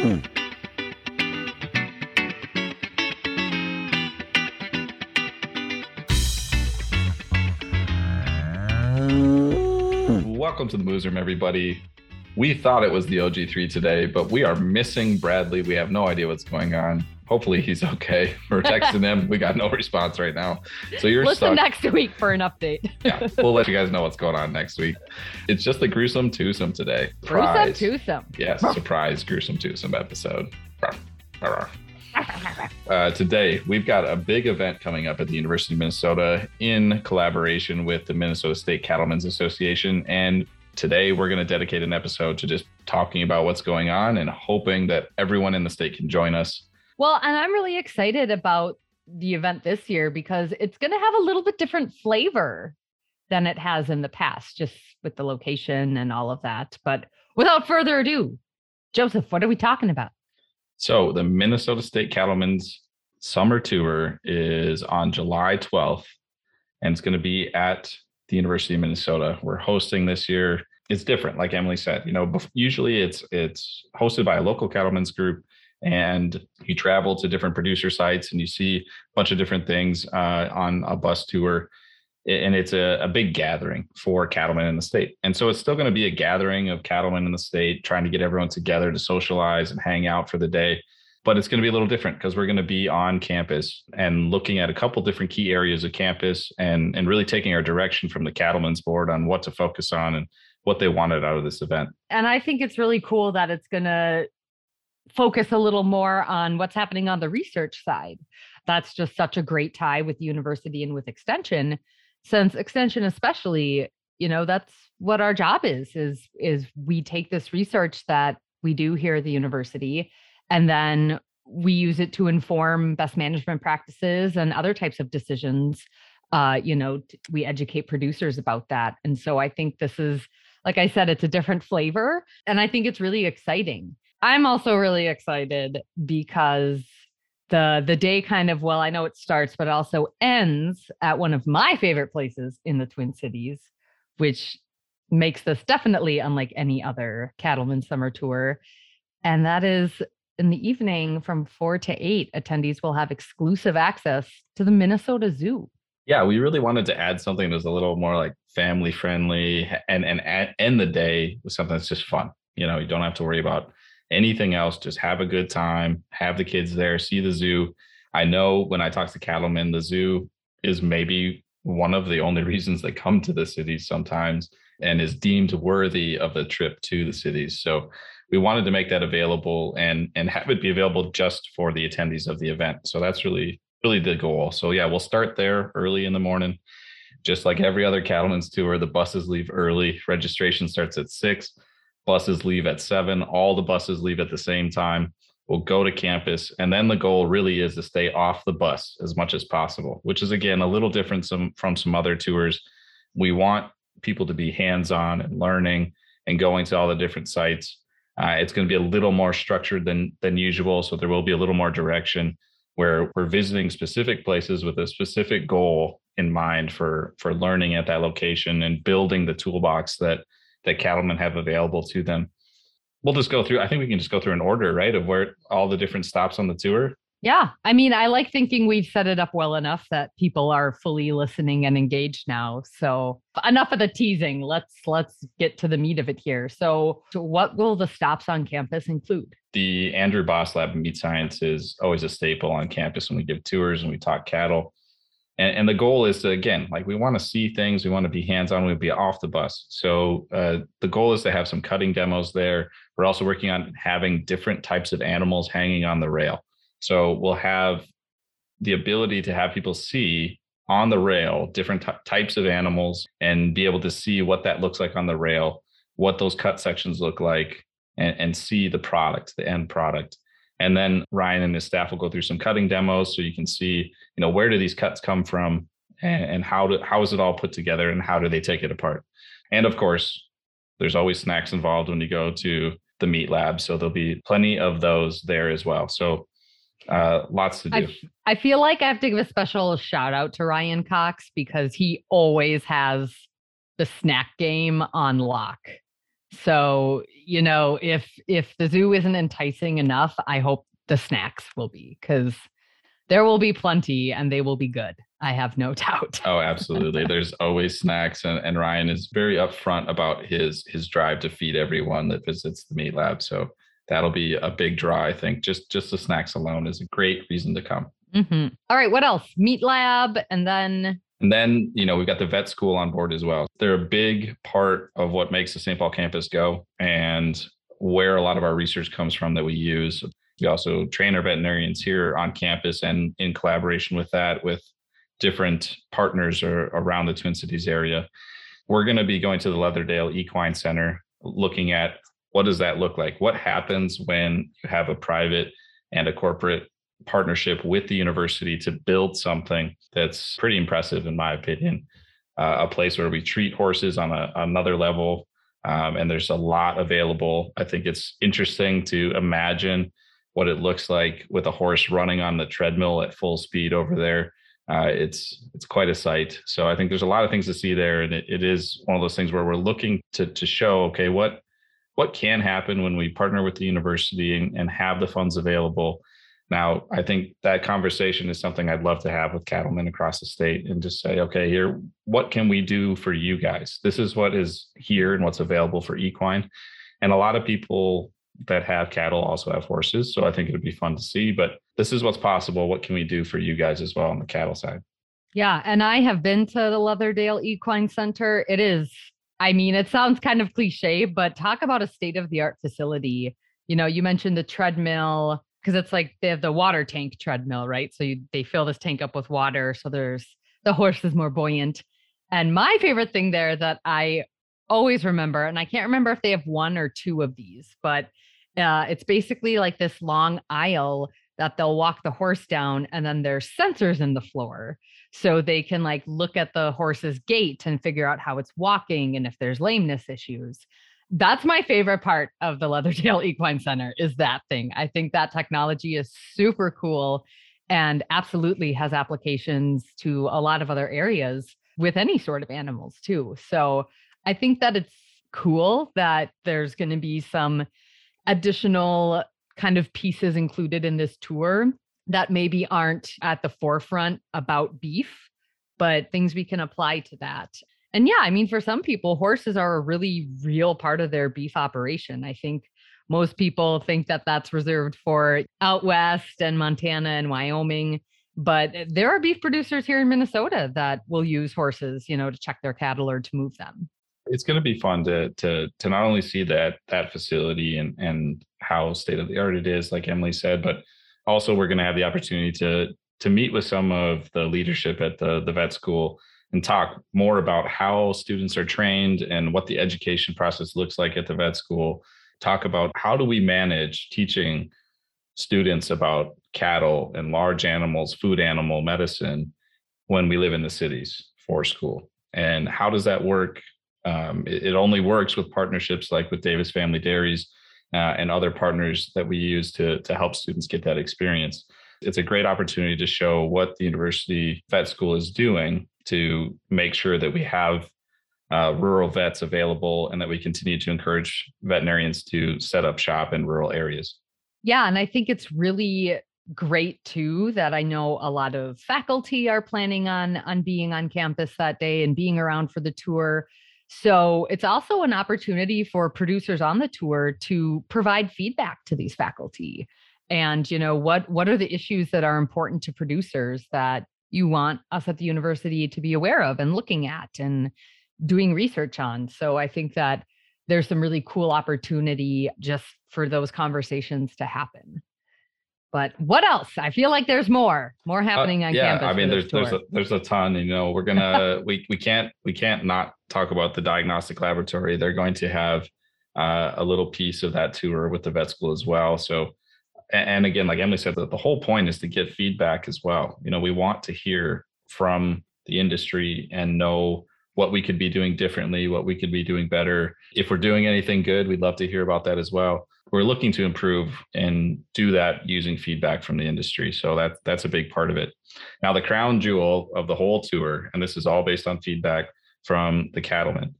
Hmm. Welcome to the Moosroom, everybody. We thought it was the OG3 today, but we are missing Bradley. We have no idea what's going on. Hopefully he's okay. We're texting him. We got no response right now. So you're Listen stuck. next week for an update. yeah, we'll let you guys know what's going on next week. It's just a gruesome twosome today. Gruesome twosome. Yes, surprise gruesome twosome episode. Uh, today, we've got a big event coming up at the University of Minnesota in collaboration with the Minnesota State Cattlemen's Association. And today, we're going to dedicate an episode to just talking about what's going on and hoping that everyone in the state can join us. Well, and I'm really excited about the event this year because it's going to have a little bit different flavor than it has in the past, just with the location and all of that. But without further ado, Joseph, what are we talking about? So, the Minnesota State Cattlemen's Summer Tour is on July 12th, and it's going to be at the University of Minnesota. We're hosting this year. It's different, like Emily said. You know, usually it's it's hosted by a local cattlemen's group, and you travel to different producer sites and you see a bunch of different things uh, on a bus tour. And it's a, a big gathering for cattlemen in the state. And so it's still going to be a gathering of cattlemen in the state, trying to get everyone together to socialize and hang out for the day but it's going to be a little different because we're going to be on campus and looking at a couple different key areas of campus and and really taking our direction from the cattlemen's board on what to focus on and what they wanted out of this event And I think it's really cool that it's going to focus a little more on what's happening on the research side. That's just such a great tie with university and with extension, since extension especially, you know, that's what our job is is is we take this research that we do here at the university and then we use it to inform best management practices and other types of decisions. Uh, you know, we educate producers about that. And so I think this is, like I said, it's a different flavor. And I think it's really exciting. I'm also really excited because the the day kind of well, I know it starts, but also ends at one of my favorite places in the Twin Cities, which makes this definitely unlike any other cattleman summer tour. And that is in the evening from four to eight, attendees will have exclusive access to the Minnesota Zoo. yeah we really wanted to add something that's a little more like family friendly and and end the day with something that's just fun you know you don't have to worry about anything else just have a good time have the kids there see the zoo. I know when i talk to cattlemen the zoo is maybe one of the only reasons they come to the cities sometimes and is deemed worthy of the trip to the cities so we wanted to make that available and and have it be available just for the attendees of the event. So that's really really the goal. So yeah we'll start there early in the morning. Just like every other cattleman's tour the buses leave early. Registration starts at six buses leave at seven all the buses leave at the same time we'll go to campus and then the goal really is to stay off the bus as much as possible which is again a little different some, from some other tours. We want people to be hands-on and learning and going to all the different sites. Uh, it's going to be a little more structured than than usual so there will be a little more direction where we're visiting specific places with a specific goal in mind for for learning at that location and building the toolbox that that cattlemen have available to them we'll just go through i think we can just go through an order right of where all the different stops on the tour Yeah. I mean, I like thinking we've set it up well enough that people are fully listening and engaged now. So enough of the teasing. Let's let's get to the meat of it here. So, so what will the stops on campus include? the andrew boss lab of meat science is always a staple on campus when we give tours and we talk cattle and, and the goal is to again like we want to see things we want to be hands-on we be off the bus. So uh, the goal is to have some cutting demos there. We're also working on having different types of animals hanging on the rail. So we'll have the ability to have people see on the rail different ty- types of animals and be able to see what that looks like on the rail what those cut sections look like and, and see the product the end product and then ryan and his staff will go through some cutting demos so you can see you know where do these cuts come from and, and how do how is it all put together and how do they take it apart? And of course there's always snacks involved when you go to the meat lab so there'll be plenty of those there as well. So uh, lots to do. I feel like I have to give a special shout out to Ryan Cox because he always has the snack game on lock. So, you know, if if the zoo isn't enticing enough, I hope the snacks will be cuz there will be plenty and they will be good. I have no doubt. oh, absolutely. There's always snacks and, and Ryan is very upfront about his his drive to feed everyone that visits the meat lab. So that'll be a big draw, I think. Just just the snacks alone is a great reason to come. Mm-hmm. All right, what else? Meat lab and then and then, you know, we've got the vet school on board as well. They're a big part of what makes the St. Paul campus go and where a lot of our research comes from that we use. We also train our veterinarians here on campus and in collaboration with that, with different partners around the Twin Cities area. We're going to be going to the Leatherdale Equine Center, looking at what does that look like? What happens when you have a private and a corporate partnership with the university to build something that's pretty impressive, in my opinion. Uh, a place where we treat horses on a, another level, um, and there's a lot available. I think it's interesting to imagine what it looks like with a horse running on the treadmill at full speed over there. Uh, it's it's quite a sight. So I think there's a lot of things to see there, and it, it is one of those things where we're looking to to show okay what what can happen when we partner with the university and, and have the funds available now, I think that conversation is something I'd love to have with cattlemen across the state and just say, okay, here, what can we do for you guys? This is what is here and what's available for equine. And a lot of people that have cattle also have horses. So I think it would be fun to see, but this is what's possible. What can we do for you guys as well on the cattle side? Yeah. And I have been to the Leatherdale Equine Center. It is, I mean, it sounds kind of cliche, but talk about a state of the art facility. You know, you mentioned the treadmill because it's like they have the water tank treadmill, right? So you, they fill this tank up with water. So there's the horse is more buoyant. And my favorite thing there that I always remember, and I can't remember if they have one or two of these, but uh, it's basically like this long aisle that they'll walk the horse down, and then there's sensors in the floor. So they can like look at the horse's gait and figure out how it's walking and if there's lameness issues that's my favorite part of the Leatherdale Equine Center is that thing. I think that technology is super cool and absolutely has applications to a lot of other areas with any sort of animals too. So I think that it's cool that there's going to be some additional kind of pieces included in this tour that maybe aren't at the forefront about beef, but things we can apply to that. And yeah, I mean, for some people, horses are a really real part of their beef operation. I think most people think that that's reserved for out west and Montana and Wyoming. But eh, there are beef producers here in Minnesota that will use horses, you know, to check their cattle or to move them. It's going to be fun to to to not only see that that facility and and how state of the art it is, like Emily said, but also we're going to have the opportunity to to meet with some of the leadership at the the vet school and talk more about how students are trained and what the education process looks like at the vet school. Talk about how do we manage teaching students about cattle and large animals, food animal medicine when we live in the cities for school. And how does that work? Um, it, it, only works with partnerships like with Davis Family Dairies uh, and other partners that we use to, to help students get that experience. It's a great opportunity to show what the university vet school is doing to make sure that we have uh, rural vets available and that we continue to encourage veterinarians to set up shop in rural areas. Yeah, and I think it's really great too that I know a lot of faculty are planning on on being on campus that day and being around for the tour. So it's also an opportunity for producers on the tour to provide feedback to these faculty. And you know what what are the issues that are important to producers that you want us at the university to be aware of and looking at and doing research on. So I think that there's some really cool opportunity just for those conversations to happen. But what else? I feel like there's more, more uh, happening uh, on yeah, campus. I mean, there's there's a, there's a ton. You know, we're gonna we we can't we can't not talk about the diagnostic laboratory. They're going to have uh, a little piece of that tour with the vet school as well. So and again, like Emily said, the whole point is to get feedback as well. You know, we want to hear from the industry and know what we could be doing differently, what we could be doing better. If we're doing anything good, we'd love to hear about that as well. We're looking to improve and do that using feedback from the industry. So that that's a big part of it. Now, the crown jewel of the whole tour, and this is all based on feedback from the cattlemen,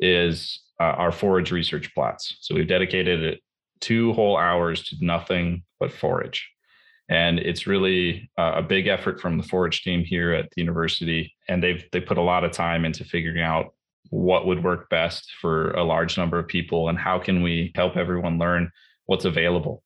is uh, our forage research plots. So we've dedicated two whole hours to nothing but forage. And it's really a big effort from the forage team here at the university. And they've they put a lot of time into figuring out what would work best for a large number of people and how can we help everyone learn what's available.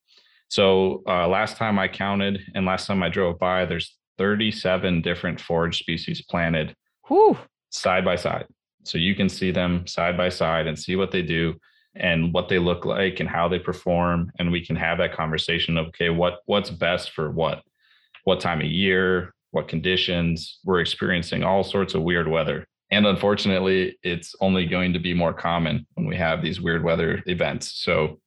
So uh, last time I counted and last time I drove by, there's 37 different forage species planted Whew. side by side. So you can see them side by side and see what they do and what they look like and how they perform and we can have that conversation of okay what what's best for what what time of year what conditions. We're experiencing all sorts of weird weather. And unfortunately it's only going to be more common when we have these weird weather events. So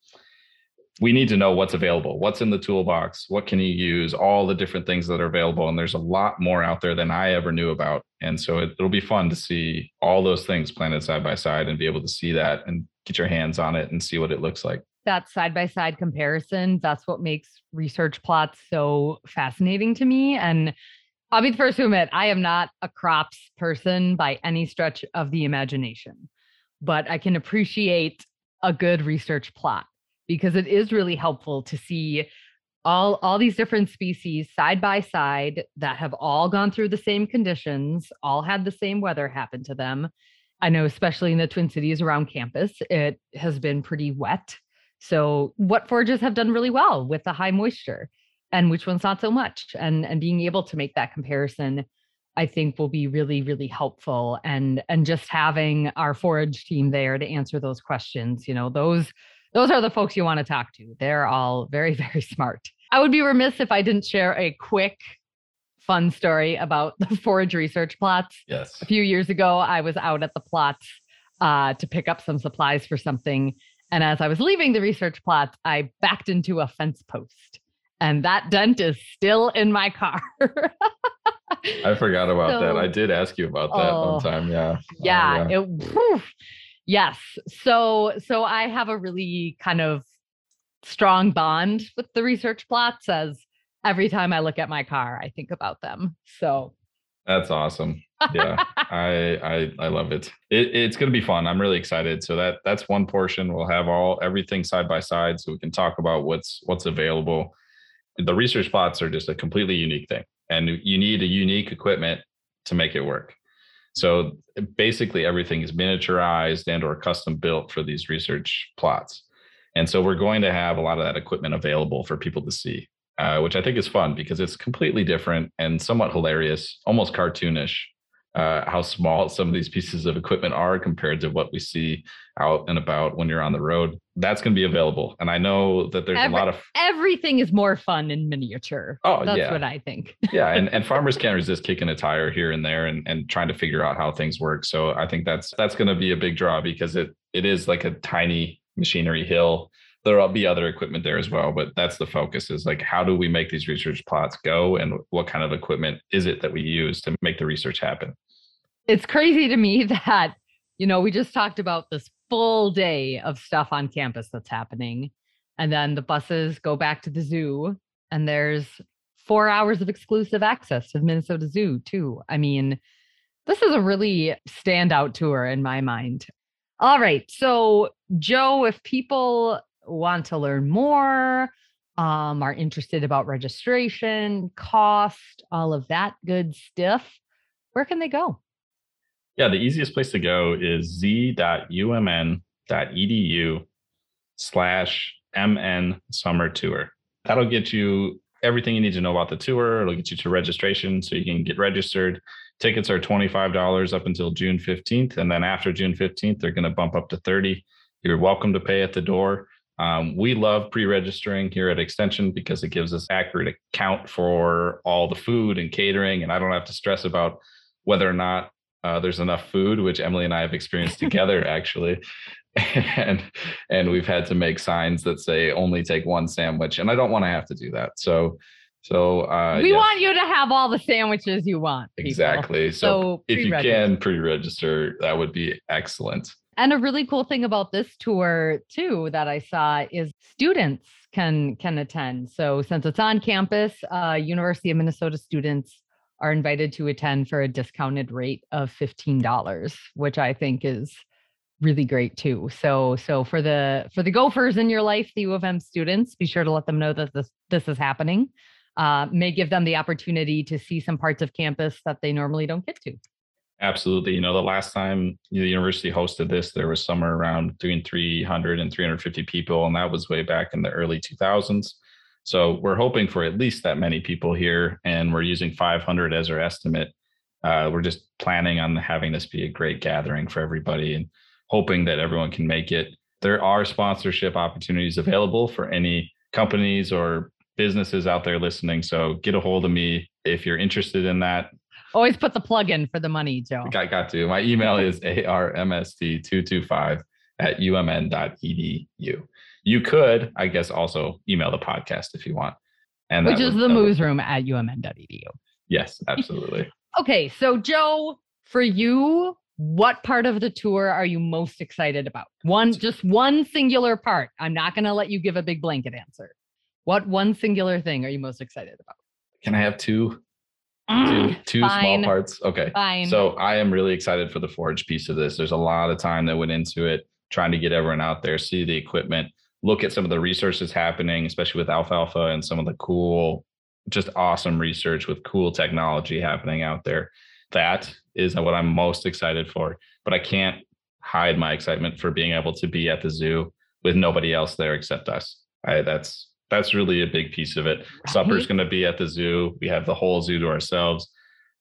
we need to know what's available what's in the toolbox what can you use all the different things that are available. And there's a lot more out there than i ever knew about. And so it, will be fun to see all those things planted side by side and be able to see that and get your hands on it and see what it looks like. That side by side comparison, that's what makes research plots so fascinating to me. And I'll be the first to admit, I am not a crops person by any stretch of the imagination, but I can appreciate a good research plot because it is really helpful to see all all these different species side by side that have all gone through the same conditions all had the same weather happen to them I know, especially in the Twin Cities around campus, it has been pretty wet. So, what forages have done really well with the high moisture, and which ones not so much, and and being able to make that comparison, I think will be really really helpful. And and just having our forage team there to answer those questions, you know, those those are the folks you want to talk to. They're all very very smart. I would be remiss if I didn't share a quick fun story about the forage research plots. Yes. A few years ago, I was out at the plots uh, to pick up some supplies for something. And as I was leaving the research plots, I backed into a fence post. And that dent is still in my car. I forgot about so, that. I did ask you about that oh, one time. Yeah. Yeah. Uh, yeah. It, whew, yes. So so I have a really kind of strong bond with the research plots as every time I look at my car, I think about them. So that's awesome. Yeah, I, I I love it. it it's to be fun. I'm really excited. So that that's one portion. We'll have all everything side by side, so we can talk about what's what's available. The research plots are just a completely unique thing, and you need a unique equipment to make it work. So basically, everything is miniaturized and or custom built for these research plots. And so we're going to have a lot of that equipment available for people to see. Uh, which I think is fun because it's completely different and somewhat hilarious, almost cartoonish. Uh, how small some of these pieces of equipment are compared to what we see out and about when you're on the road. That's going to be available, and I know that there's Every, a lot of everything is more fun in miniature. Oh, that's yeah. what I think. yeah, and, and farmers can't resist kicking a tire here and there and and trying to figure out how things work. So I think that's that's going to be a big draw because it it is like a tiny machinery hill there'll be other equipment there as well but that's the focus is like how do we make these research plots go and what kind of equipment is it that we use to make the research happen it's crazy to me that you know we just talked about this full day of stuff on campus that's happening and then the buses go back to the zoo and there's four hours of exclusive access to the minnesota zoo too i mean this is a really standout tour in my mind all right. So, Joe, if people want to learn more, um, are interested about registration, cost, all of that good stuff, where can they go? Yeah, the easiest place to go is z.umn.edu slash mn summer tour. That'll get you everything you need to know about the tour. It'll get you to registration so you can get registered. Tickets are $25 up until June 15th. And then after June 15th, they're going to bump up to 30. You're welcome to pay at the door. Um, we love pre-registering here at Extension because it gives us accurate account for all the food and catering, and I don't have to stress about whether or not uh, there's enough food, which Emily and I have experienced together actually. and and we've had to make signs that say only take one sandwich, and I don't want to have to do that. So so uh, we want you to have all the sandwiches you want. People. Exactly. So, so if you can pre-register, that would be excellent. And a really cool thing about this tour too that I saw is students can can attend. So since it's on campus, uh, University of Minnesota students are invited to attend for a discounted rate of $15, which I think is really great too. So so for the for the gophers in your life, the U of M students, be sure to let them know that this this is happening. Uh, may give them the opportunity to see some parts of campus that they normally don't get to. Absolutely. You know, the last time the university hosted this, there was somewhere around between 300 and 350 people, and that was way back in the early 2000s. So we're hoping for at least that many people here, and we're using 500 as our estimate. Uh, we're just planning on having this be a great gathering for everybody and hoping that everyone can make it. There are sponsorship opportunities available for any companies or businesses out there listening. So get a hold of me if you're interested in that. Always put the plug in for the money, Joe. I got to. My email is armst225 at umn.edu. You could, I guess, also email the podcast if you want. And which is would, the moose room at umn.edu. Yes, absolutely. okay. So, Joe, for you, what part of the tour are you most excited about? One, just one singular part. I'm not going to let you give a big blanket answer. What one singular thing are you most excited about? Can I have two? Mm, two, two small parts. Okay. Fine. So I am really excited for the forage piece of this. There's a lot of time that went into it, trying to get everyone out there, see the equipment, look at some of the research that's happening, especially with alfalfa and some of the cool, just awesome research with cool technology happening out there. That is what I'm most excited for. But I can't hide my excitement for being able to be at the zoo with nobody else there except us. I, that's that's really a big piece of it. Right. Supper's going to be at the zoo. We have the whole zoo to ourselves.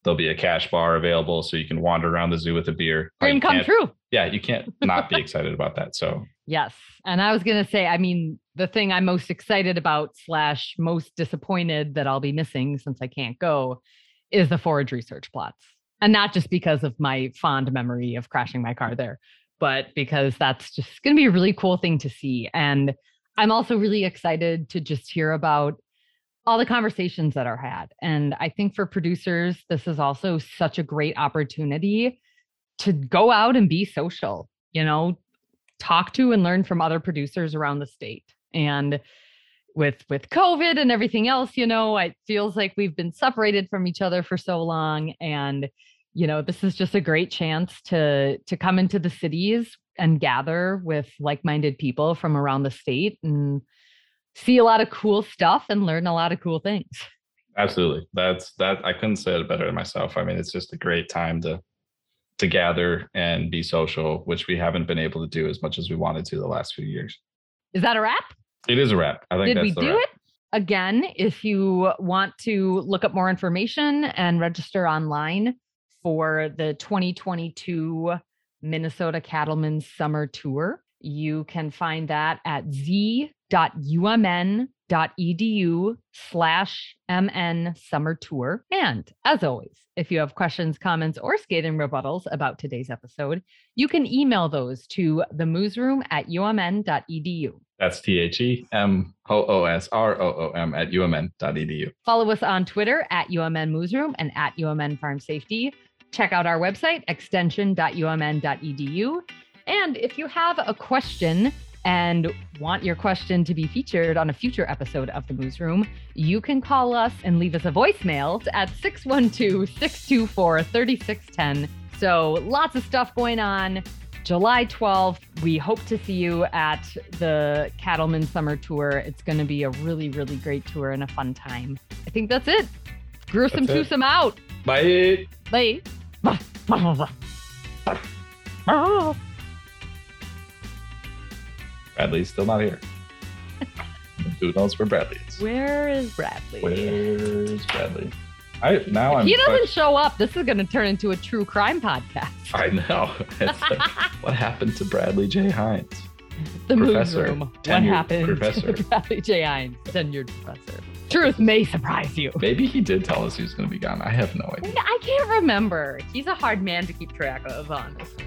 There'll be a cash bar available so you can wander around the zoo with a beer. Oh, Dream come true. Yeah, you can't not be excited about that. So yes, and I was going to say, I mean, the thing I'm most excited about slash most disappointed that I'll be missing since I can't go is the forage research plots, and not just because of my fond memory of crashing my car there, but because that's just going to be a really cool thing to see and I'm also really excited to just hear about all the conversations that are had. And I think for producers, this is also such a great opportunity to go out and be social, you know, talk to and learn from other producers around the state. And with with COVID and everything else, you know, it feels like we've been separated from each other for so long and you know, this is just a great chance to to come into the cities and gather with like-minded people from around the state and see a lot of cool stuff and learn a lot of cool things. Absolutely. That's that I couldn't say it better than myself. I mean, it's just a great time to to gather and be social, which we haven't been able to do as much as we wanted to the last few years. Is that a wrap? It is a wrap. I think Did we do wrap. it? Again, if you want to look up more information and register online for the 2022 Minnesota Cattlemen's Summer Tour. You can find that at z.umn.edu slash mn summer tour. And as always, if you have questions, comments, or scathing rebuttals about today's episode, you can email those to the moosroom at umn.edu. That's T H E M O O S R O O M at umn.edu. Follow us on Twitter at UMN Moosroom and at UMN Farm Safety. Check out our website, extension.umn.edu. And if you have a question and want your question to be featured on a future episode of the Moos Room, you can call us and leave us a voicemail at 612 624 3610. So lots of stuff going on. July 12th, we hope to see you at the Cattleman Summer Tour. It's going to be a really, really great tour and a fun time. I think that's it. Gruesome twosome out. Bye. Bye. Bradley's still not here. Who knows where Bradley is? Where is Bradley? Where's Bradley? I now I'm. He doesn't show up. This is going to turn into a true crime podcast. I know. Like, what happened to Bradley J. Heins? The professor, room. What happened professor. to Bradley J. Heins, tenured professor? Truth may surprise you. Maybe he did tell us he was going to be gone. I have no idea. I can't remember. He's a hard man to keep track of, honestly.